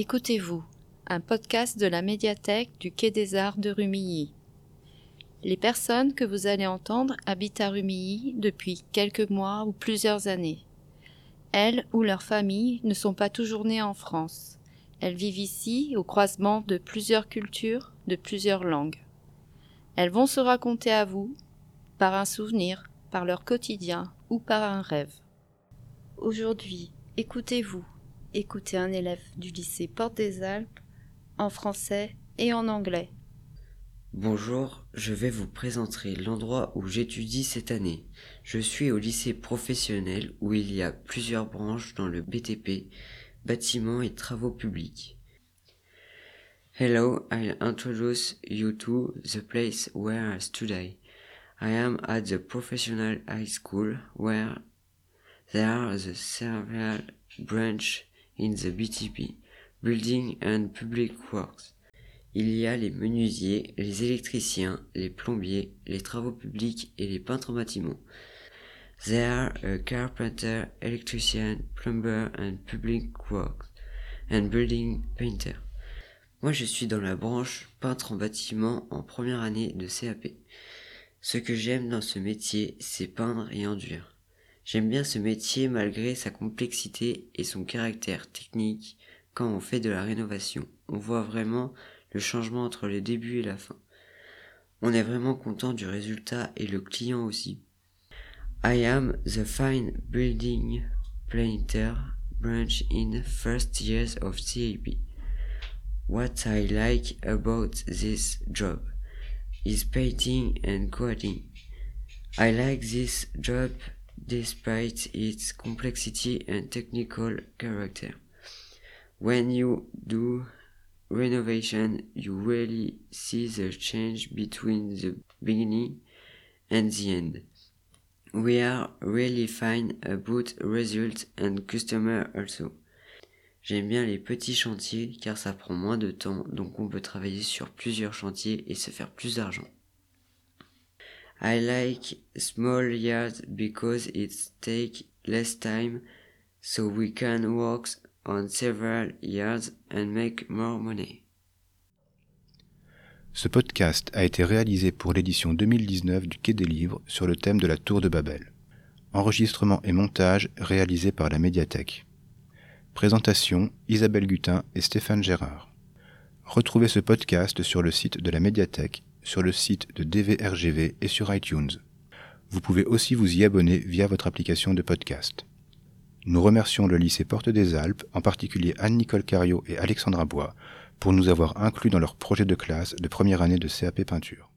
Écoutez-vous, un podcast de la médiathèque du Quai des Arts de Rumilly. Les personnes que vous allez entendre habitent à Rumilly depuis quelques mois ou plusieurs années. Elles ou leurs familles ne sont pas toujours nées en France. Elles vivent ici au croisement de plusieurs cultures, de plusieurs langues. Elles vont se raconter à vous par un souvenir, par leur quotidien ou par un rêve. Aujourd'hui, écoutez-vous, écoutez un élève du lycée Porte des Alpes en français et en anglais. Bonjour, je vais vous présenter l'endroit où j'étudie cette année. Je suis au lycée professionnel où il y a plusieurs branches dans le BTP, bâtiments et travaux publics. Hello, I'll introduce you to the place where I study. I am at the professional high school where there are the several branch in the BTP, Building and Public Works. Il y a les menuisiers, les électriciens, les plombiers, les travaux publics et les peintres bâtiments. There are a carpenter, electrician, plumber and public works and building painter. Moi je suis dans la branche peintre en bâtiment en première année de CAP. Ce que j'aime dans ce métier, c'est peindre et enduire. J'aime bien ce métier malgré sa complexité et son caractère technique. Quand on fait de la rénovation, on voit vraiment le changement entre le début et la fin. On est vraiment content du résultat et le client aussi. I am the fine building painter branch in first years of CAP. What I like about this job is painting and coding. I like this job despite its complexity and technical character. When you do renovation, you really see the change between the beginning and the end. We are really fine about results and customer also. J'aime bien les petits chantiers car ça prend moins de temps donc on peut travailler sur plusieurs chantiers et se faire plus d'argent. I like small yards because it takes less time so we can work on several yards and make more money. Ce podcast a été réalisé pour l'édition 2019 du Quai des Livres sur le thème de la Tour de Babel. Enregistrement et montage réalisé par la médiathèque. Présentation Isabelle Gutin et Stéphane Gérard. Retrouvez ce podcast sur le site de la médiathèque, sur le site de DVRGV et sur iTunes. Vous pouvez aussi vous y abonner via votre application de podcast. Nous remercions le lycée Porte des Alpes, en particulier Anne-Nicole Cario et Alexandra Bois, pour nous avoir inclus dans leur projet de classe de première année de CAP peinture.